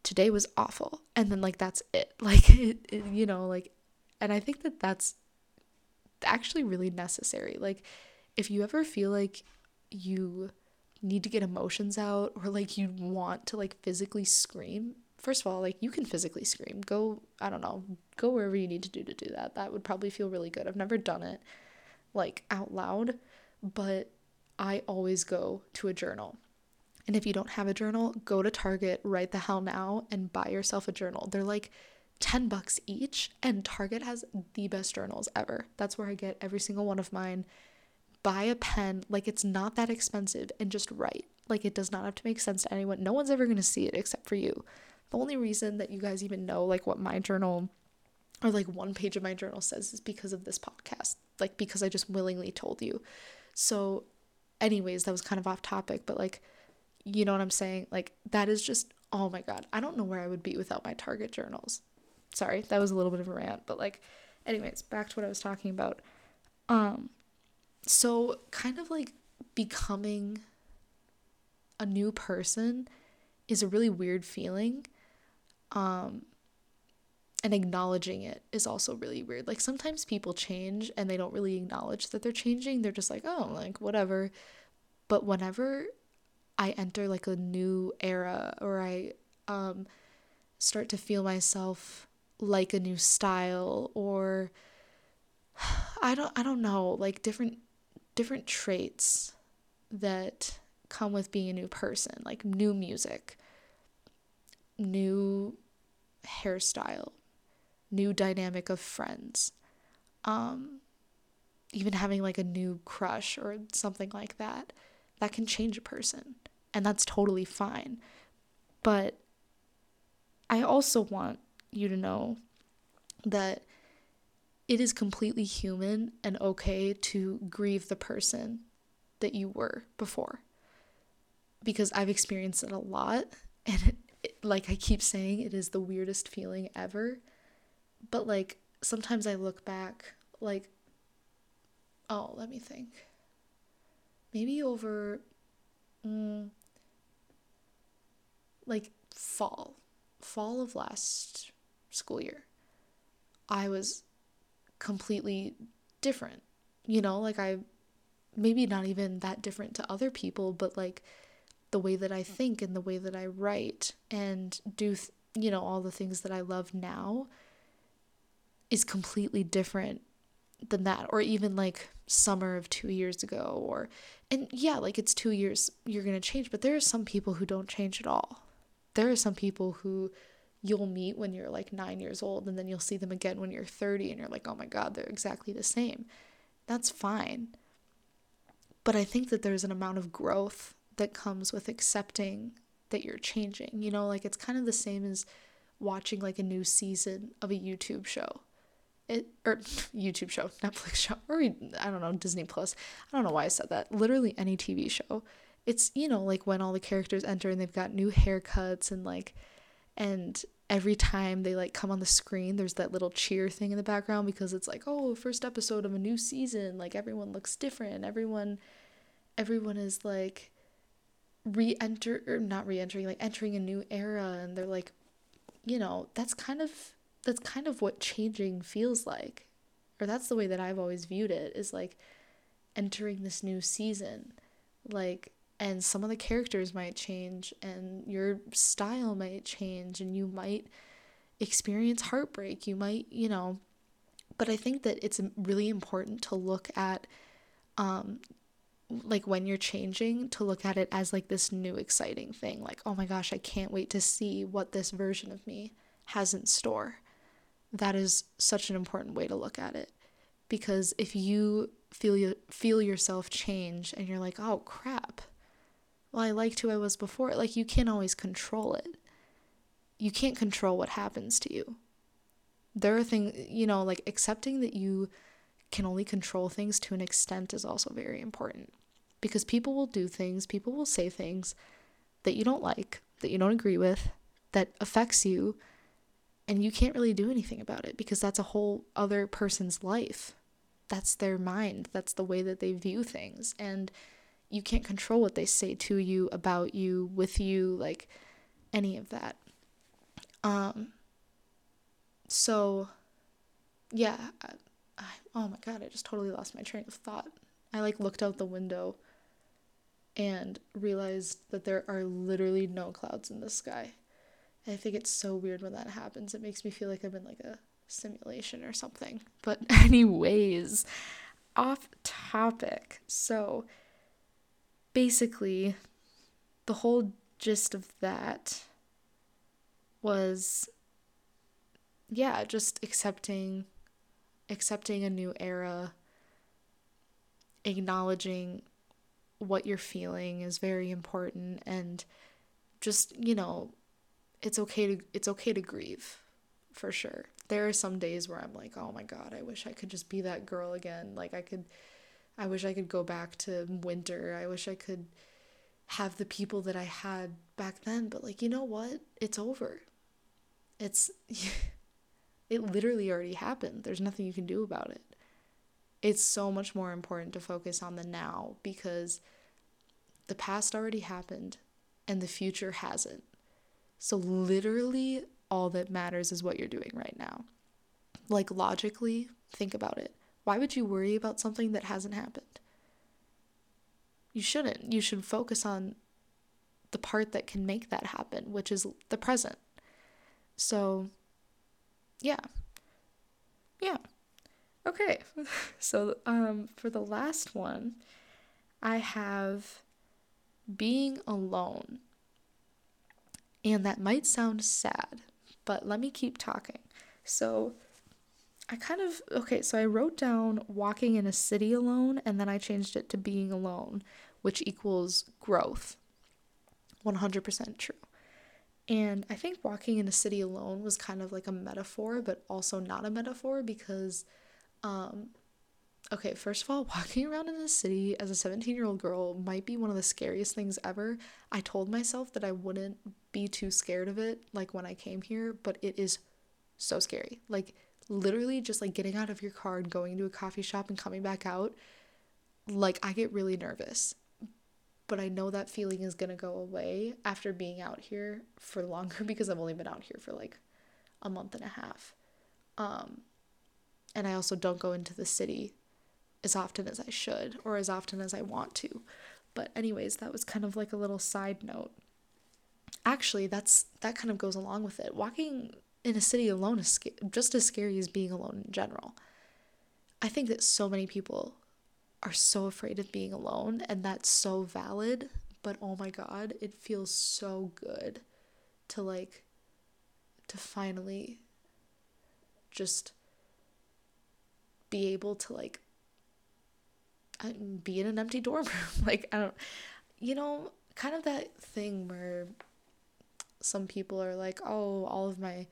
Today was awful. And then like that's it. Like, it, it you know, like, and I think that that's actually really necessary. Like, if you ever feel like you need to get emotions out or like you want to like physically scream, first of all, like you can physically scream. Go, I don't know, go wherever you need to do to do that. That would probably feel really good. I've never done it like out loud, but I always go to a journal. And if you don't have a journal, go to Target right the hell now and buy yourself a journal. They're like 10 bucks each, and Target has the best journals ever. That's where I get every single one of mine buy a pen like it's not that expensive and just write. Like it does not have to make sense to anyone. No one's ever going to see it except for you. The only reason that you guys even know like what my journal or like one page of my journal says is because of this podcast. Like because I just willingly told you. So anyways, that was kind of off topic, but like you know what I'm saying? Like that is just oh my god. I don't know where I would be without my Target journals. Sorry, that was a little bit of a rant, but like anyways, back to what I was talking about. Um so kind of like becoming a new person is a really weird feeling um and acknowledging it is also really weird. Like sometimes people change and they don't really acknowledge that they're changing. They're just like, "Oh, like whatever." But whenever I enter like a new era or I um start to feel myself like a new style or I don't I don't know, like different different traits that come with being a new person, like new music, new hairstyle, new dynamic of friends. Um even having like a new crush or something like that that can change a person and that's totally fine. But I also want you to know that it is completely human and okay to grieve the person that you were before. Because I've experienced it a lot. And it, it, like I keep saying, it is the weirdest feeling ever. But like sometimes I look back, like, oh, let me think. Maybe over, mm, like fall, fall of last school year. I was completely different. You know, like I maybe not even that different to other people, but like the way that I think and the way that I write and do, th- you know, all the things that I love now is completely different than that or even like summer of 2 years ago or and yeah, like it's 2 years you're going to change, but there are some people who don't change at all. There are some people who you'll meet when you're like nine years old and then you'll see them again when you're 30 and you're like, oh my God, they're exactly the same. That's fine. But I think that there's an amount of growth that comes with accepting that you're changing. You know, like it's kind of the same as watching like a new season of a YouTube show. It or YouTube show, Netflix show, or I don't know, Disney Plus. I don't know why I said that. Literally any TV show. It's, you know, like when all the characters enter and they've got new haircuts and like and every time they like come on the screen there's that little cheer thing in the background because it's like oh first episode of a new season. Like everyone looks different. Everyone everyone is like re-enter or not re-entering like entering a new era. And they're like you know that's kind of that's kind of what changing feels like. Or that's the way that I've always viewed it is like entering this new season. Like and some of the characters might change and your style might change and you might experience heartbreak. You might you know but i think that it's really important to look at um like when you're changing to look at it as like this new exciting thing like oh my gosh i can't wait to see what this version of me has in store. That is such an important way to look at it because if you feel you feel yourself change and you're like oh crap well, I liked who I was before. Like, you can't always control it. You can't control what happens to you. There are things, you know, like accepting that you can only control things to an extent is also very important because people will do things, people will say things that you don't like, that you don't agree with, that affects you, and you can't really do anything about it because that's a whole other person's life. That's their mind, that's the way that they view things. And you can't control what they say to you, about you, with you, like any of that. Um, so, yeah, I, I, oh my god, I just totally lost my train of thought. I like looked out the window and realized that there are literally no clouds in the sky. I think it's so weird when that happens. It makes me feel like I'm in like a simulation or something. But, anyways, off topic. So, basically, the whole gist of that was yeah, just accepting accepting a new era, acknowledging what you're feeling is very important and just, you know, it's okay to it's okay to grieve for sure. There are some days where I'm like, "Oh my god, I wish I could just be that girl again." Like I could I wish I could go back to winter. I wish I could have the people that I had back then. But, like, you know what? It's over. It's, it literally already happened. There's nothing you can do about it. It's so much more important to focus on the now because the past already happened and the future hasn't. So, literally, all that matters is what you're doing right now. Like, logically, think about it. Why would you worry about something that hasn't happened? You shouldn't. You should focus on the part that can make that happen, which is the present. So, yeah. Yeah. Okay. So, um for the last one, I have being alone. And that might sound sad, but let me keep talking. So, I kind of, okay, so I wrote down walking in a city alone and then I changed it to being alone, which equals growth. 100% true. And I think walking in a city alone was kind of like a metaphor, but also not a metaphor because, um, okay, first of all, walking around in the city as a 17 year old girl might be one of the scariest things ever. I told myself that I wouldn't be too scared of it, like when I came here, but it is so scary. Like, literally, just like getting out of your car and going to a coffee shop and coming back out, like, I get really nervous but I know that feeling is to go away after being out here for longer because I've only been out here for like a month and a half. Um, and I also don't go into the city as often as I should or as often as I want to. But anyways, that was kind of like a little side note. Actually, that's that kind of goes along with it. Walking in a city alone is just as scary as being alone in general. I think that so many people are so afraid of being alone, and that's so valid. But oh my god, it feels so good to like, to finally just be able to like uh, be in an empty dorm room. like, I don't, you know, kind of that thing where some people are like, oh, all of my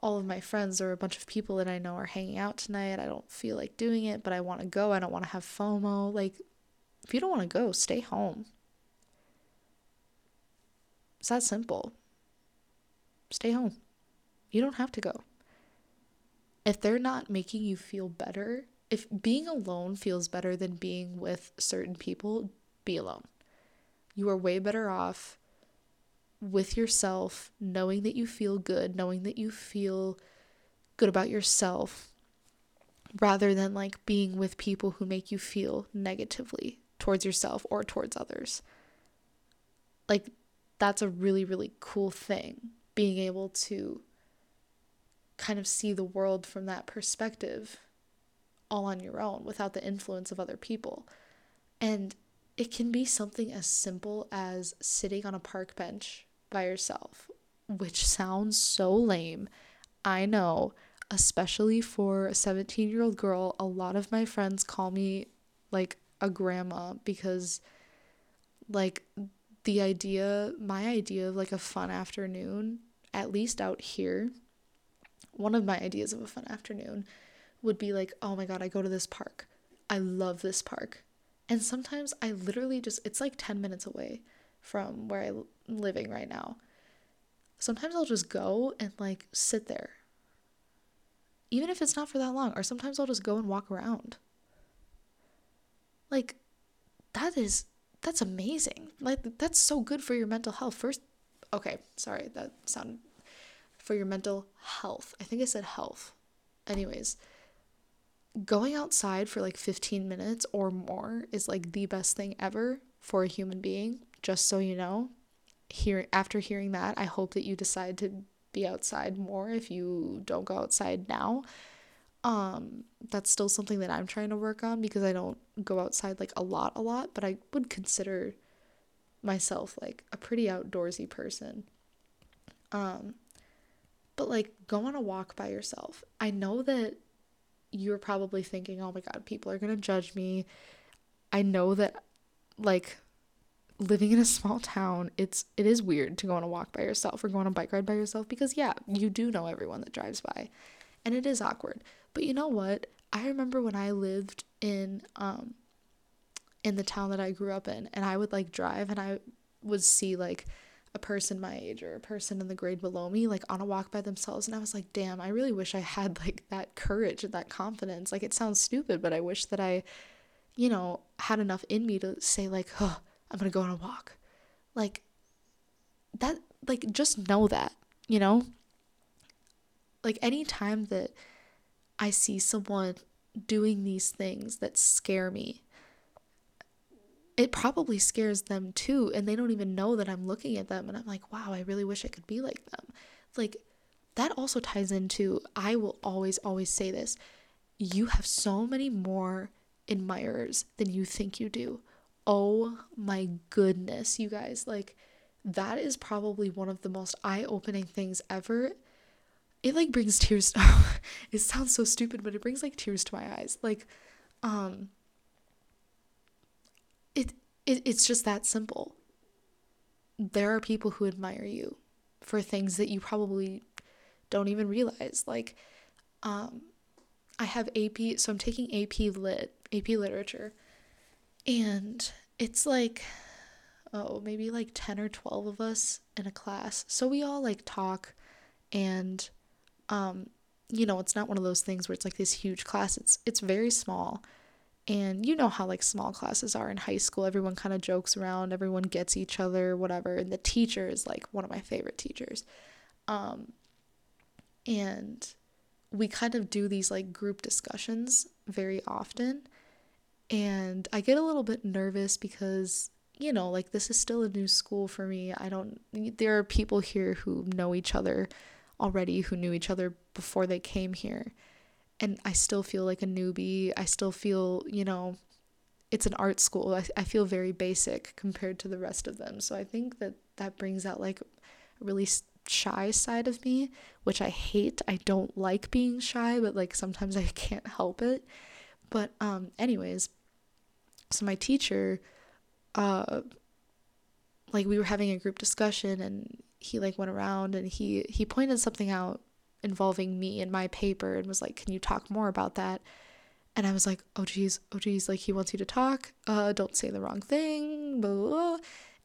all of my friends or a bunch of people that I know are hanging out tonight. I don't feel like doing it, but I want to go. I don't want to have FOMO. Like, if you don't want to go, stay home. It's that simple. Stay home. You don't have to go. If they're not making you feel better, if being alone feels better than being with certain people, be alone. You are way better off with yourself, knowing that you feel good, knowing that you feel good about yourself, rather than like being with people who make you feel negatively towards yourself or towards others. Like, that's a really, really cool thing, being able to kind of see the world from that perspective all on your own without the influence of other people. And it can be something as simple as sitting on a park bench by yourself, which sounds so lame. I know, especially for a 17 year old girl, a lot of my friends call me like a grandma because, like, the idea, my idea of like a fun afternoon, at least out here, one of my ideas of a fun afternoon would be like, oh my god, I go to this park. I love this park. And sometimes I literally just, it's like 10 minutes away from where I'm living right now. Sometimes I'll just go and like sit there. Even if it's not for that long, or sometimes I'll just go and walk around. Like that is that's amazing. Like that's so good for your mental health. First, okay, sorry, that sounded for your mental health. I think I said health. Anyways, going outside for like 15 minutes or more is like the best thing ever for a human being just so you know, here after hearing that, I hope that you decide to be outside more if you don't go outside now. Um, that's still something that I'm trying to work on because I don't go outside like a lot, a lot, but I would consider myself like a pretty outdoorsy person. Um, but like go on a walk by yourself. I know that you're probably thinking, oh my God, people are gonna judge me. I know that like living in a small town, it's it is weird to go on a walk by yourself or go on a bike ride by yourself because yeah, you do know everyone that drives by. And it is awkward. But you know what? I remember when I lived in um in the town that I grew up in and I would like drive and I would see like a person my age or a person in the grade below me like on a walk by themselves and I was like, "Damn, I really wish I had like that courage and that confidence." Like it sounds stupid, but I wish that I you know, had enough in me to say like, "Oh, I'm gonna go on a walk. Like that like just know that, you know? like any time that I see someone doing these things that scare me, it probably scares them too. And they don't even know that I'm looking at them. And I'm like, wow, I really wish I could be like them. Like, that also ties into, I will always, always say this you have so many more admirers than you think you do. Oh my goodness, you guys. Like, that is probably one of the most eye opening things ever. It like brings tears. it sounds so stupid, but it brings like tears to my eyes. Like, um, it, it it's just that simple. There are people who admire you for things that you probably don't even realize. Like, um, I have AP, so I'm taking AP Lit, AP Literature, and it's like, oh, maybe like 10 or 12 of us in a class. So we all like talk, and, um, you know, it's not one of those things where it's like this huge class. It's it's very small. And you know how like small classes are in high school. Everyone kind of jokes around, everyone gets each other, whatever. And the teacher is like one of my favorite teachers. Um and we kind of do these like group discussions very often. And I get a little bit nervous because, you know, like this is still a new school for me. I don't, there are people here who know each other already, who knew each other before they came here. And I still feel like a newbie. I still feel, you know, it's an art school. I, I feel very basic compared to the rest of them. So I think that that brings out like a really shy side of me, which I hate. I don't like being shy, but like sometimes I can't help it. But um anyways, so my teacher uh like we were having a group discussion and he like went around and he he pointed something out involving me in my paper and was like, "Can you talk more about that?" And I was like, "Oh geez, oh geez, like he wants you to talk. Uh don't say the wrong thing." Blah, blah, blah.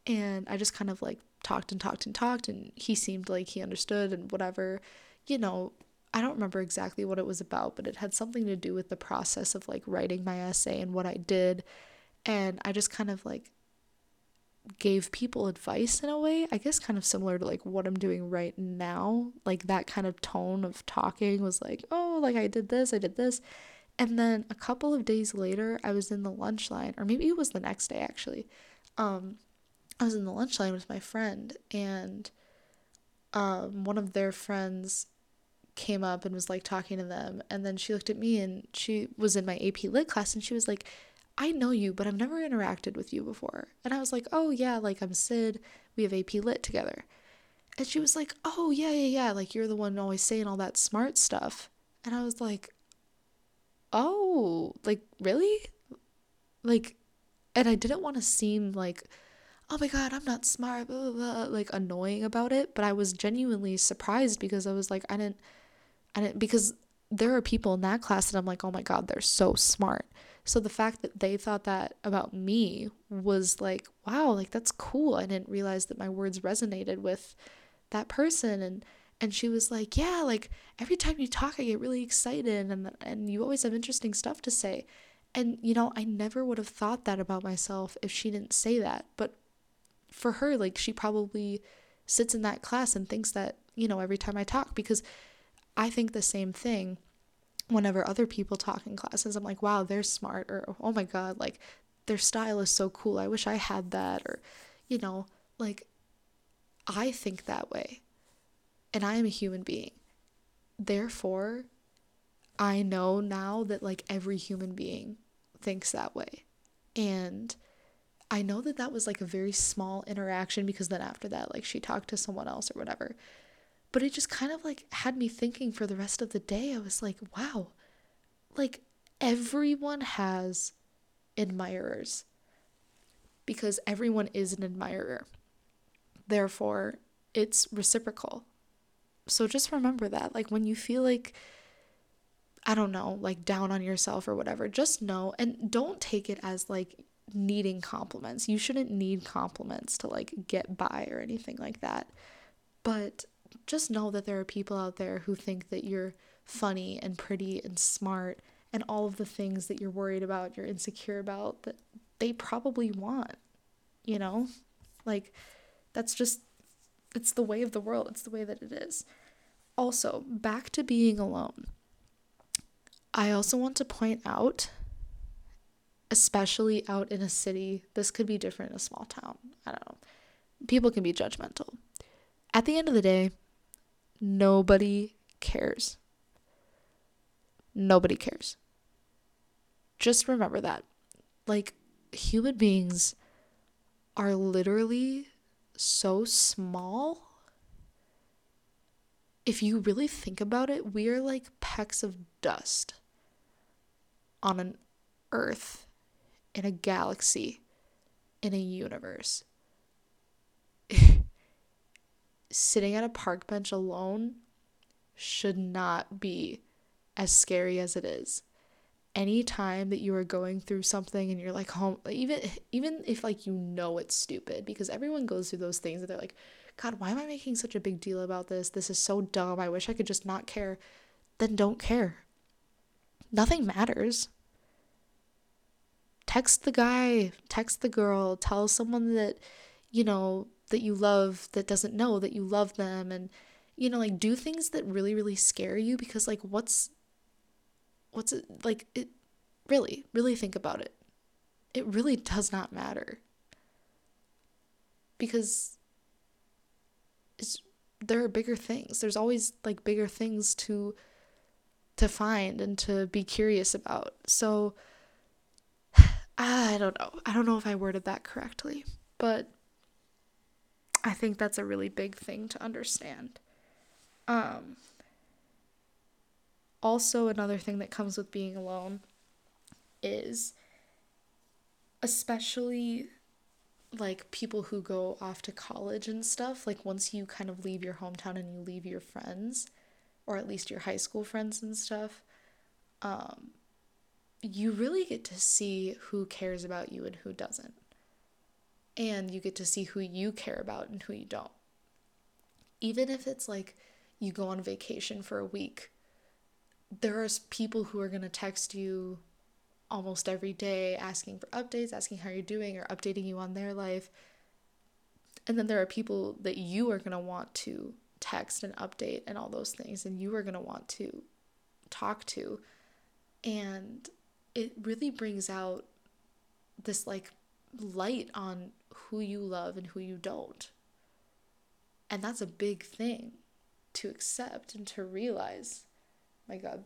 And I just kind of like talked and talked and talked and he seemed like he understood and whatever you know i don't remember exactly what it was about but it had something to do with the process of like writing my essay and what i did and i just kind of like gave people advice in a way i guess kind of similar to like what i'm doing right now. Like that kind of tone of talking was like oh like i did this i did this. And then a couple of days later i was in the lunch line or maybe it was the next day actually. Um I was in the lunch line with my friend, and um, one of their friends came up and was like talking to them. And then she looked at me and she was in my AP Lit class and she was like, I know you, but I've never interacted with you before. And I was like, oh, yeah, like I'm Sid. We have AP Lit together. And she was like, oh, yeah, yeah, yeah. Like you're the one always saying all that smart stuff. And I was like, oh, like really? Like, and I didn't want to seem like, oh my god, I'm not smart, blah, blah, blah, like annoying about it. But I was genuinely surprised because I was like, I didn't, I didn't, because there are people in that class that I'm like, oh my god, they're so smart. So the fact that they thought that about me was like, wow, like that's cool. I didn't realize that my words resonated with that person and and she was like, "Yeah, like every time you talk I get really excited and and you always have interesting stuff to say." And you know, I never would have thought that about myself if she didn't say that. But for her, like she probably sits in that class and thinks that, you know, every time I talk because I think the same thing whenever other people talk in classes. I'm like, wow, they're smart or oh my god, like their style is so cool. I wish I had that or you know, like I think that way. And I am a human being. Therefore, I know now that like every human being thinks that way. And I know that that was like a very small interaction because then after that, like she talked to someone else or whatever. But it just kind of like had me thinking for the rest of the day. I was like, wow, like everyone has admirers because everyone is an admirer. Therefore, it's reciprocal. So just remember that. Like when you feel like, I don't know, like down on yourself or whatever, just know and don't take it as like needing compliments. You shouldn't need compliments to like get by or anything like that. But just know that there are people out there who think that you're funny and pretty and smart and all of the things that you're worried about, you're insecure about that they probably want. You know? Like that's just it's the way of the world. It's the way that it is. Also, back to being alone. I also want to point out, especially out in a city, this could be different in a small town. I don't know. People can be judgmental. At the end of the day, nobody cares. Nobody cares. Just remember that. Like, human beings are literally so small. If you really think about it, we are like pecks of dust on an earth, in a galaxy, in a universe. Sitting at a park bench alone should not be as scary as it is. Any time that you are going through something and you're like home even even if like you know it's stupid because everyone goes through those things that they're like god why am i making such a big deal about this? This is so dumb. I wish i could just not care. Then don't care. Nothing matters. Text the guy text the girl tell someone that you know that you love that doesn't know that you love them and you know like do things that really really scare you because like what's what's it like it really really think about it. It really does not matter. Because there are bigger things. There's always like bigger things to to find and to be curious about. So i don't know. I don't know if i worded that correctly but i think that's a really big thing to understand. Um also another thing that comes with being alone is especially like people who go off to college and stuff like once you kind of leave your hometown and you leave your friends or at least your high school friends and stuff um you really get to see who cares about you and who doesn't and you get to see who you care about and who you don't even if it's like you go on vacation for a week there are people who are going to text you almost every day asking for updates, asking how you're doing, or updating you on their life. And then there are people that you are going to want to text and update and all those things, and you are going to want to talk to. And it really brings out this like light on who you love and who you don't. And that's a big thing to accept and to realize my god,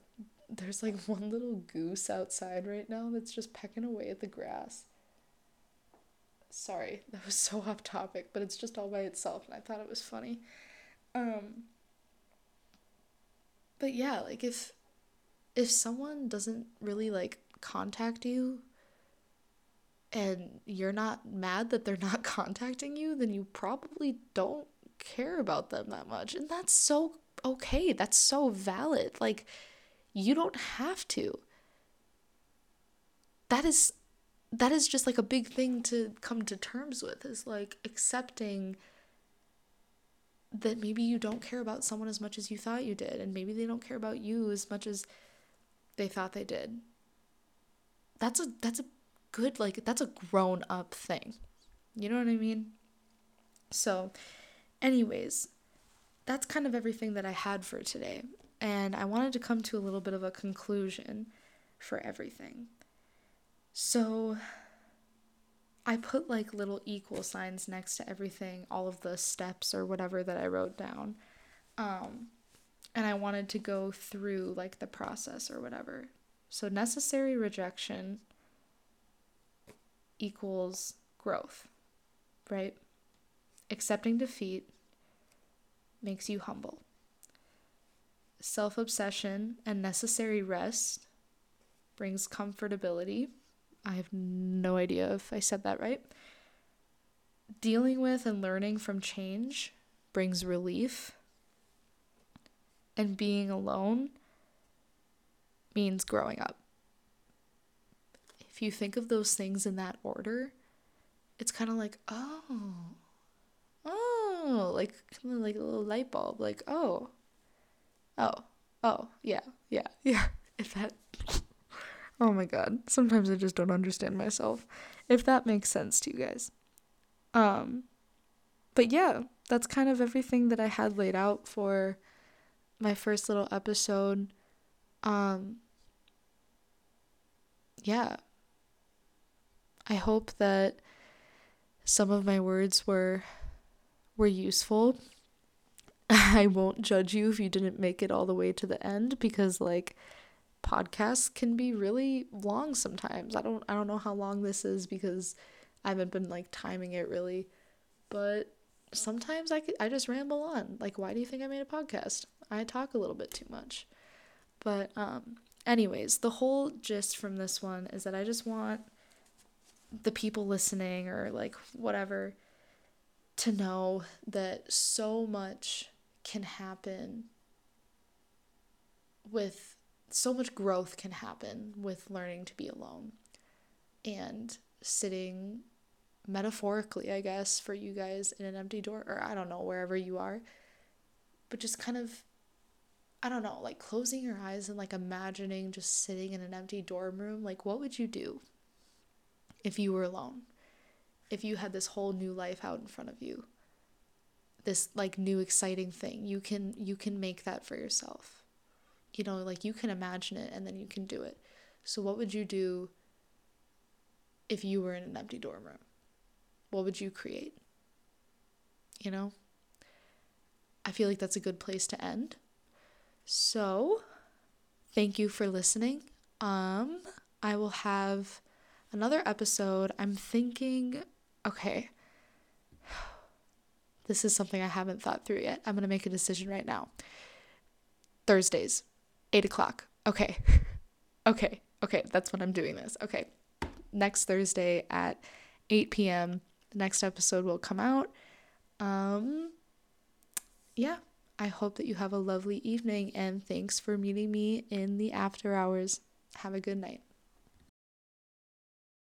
there's like one little goose outside right now that's just pecking away at the grass. Sorry, that was so off topic, but it's just all by itself and I thought it was funny. Um But yeah, like if if someone doesn't really like contact you and you're not mad that they're not contacting you, then you probably don't care about them that much. And that's so okay. That's so valid. Like, you don't have to. That is that is just like a big thing to come to terms with is like accepting that maybe you don't care about someone as much as you thought you did and maybe they don't care about you as much as they thought they did. That's a that's a good like that's a grown up thing. You know what I mean? So anyways, that's kind of everything that I had for today. And I wanted to come to a little bit of a conclusion for everything. So I put like little equal signs next to everything, all of the steps or whatever that I wrote down. Um, and I wanted to go through like the process or whatever. So necessary rejection equals growth, right? Accepting defeat makes you humble. Self obsession and necessary rest brings comfortability. I have no idea if I said that right. Dealing with and learning from change brings relief. And being alone means growing up. If you think of those things in that order, it's kind of like, oh, oh, like kind of like a little light bulb, like, oh, oh, oh, yeah, yeah, yeah. If that, oh my god, sometimes I just don't understand myself. If that makes sense to you guys. Um, but yeah, that's kind of everything that I had laid out for my first little episode. Um yeah. I hope that some of my words were were useful. I won't judge you if you didn't make it all the way to the end because like podcasts can be really long sometimes. I don't I don't know how long this is because I haven't been like timing it really. But sometimes I could, I just ramble on. Like why do you think I made a podcast? I talk a little bit too much. But um anyways, the whole gist from this one is that I just want the people listening or like whatever to know that so much can happen with so much growth can happen with learning to be alone and sitting metaphorically, I guess, for you guys in an empty door, or I don't know, wherever you are, but just kind of, I don't know, like closing your eyes and like imagining just sitting in an empty dorm room. Like, what would you do if you were alone? If you had this whole new life out in front of you? This like new exciting thing. You can you can make that for yourself you know, like you can imagine it and then you can do it. So, what would you do if you were in an empty dorm room? What would you create? You know? I feel like that's a good place to end. So, thank you for listening. Um, I will have another episode. I'm thinking, okay, this is something I haven't thought through yet. I'm going to make a decision right now. Thursdays, eight o'clock. Okay. okay. Okay. That's when I'm doing this. Okay. Next Thursday at 8 p.m. The next episode will come out. Um, yeah. I hope that you have a lovely evening and thanks for meeting me in the after hours. Have a good night.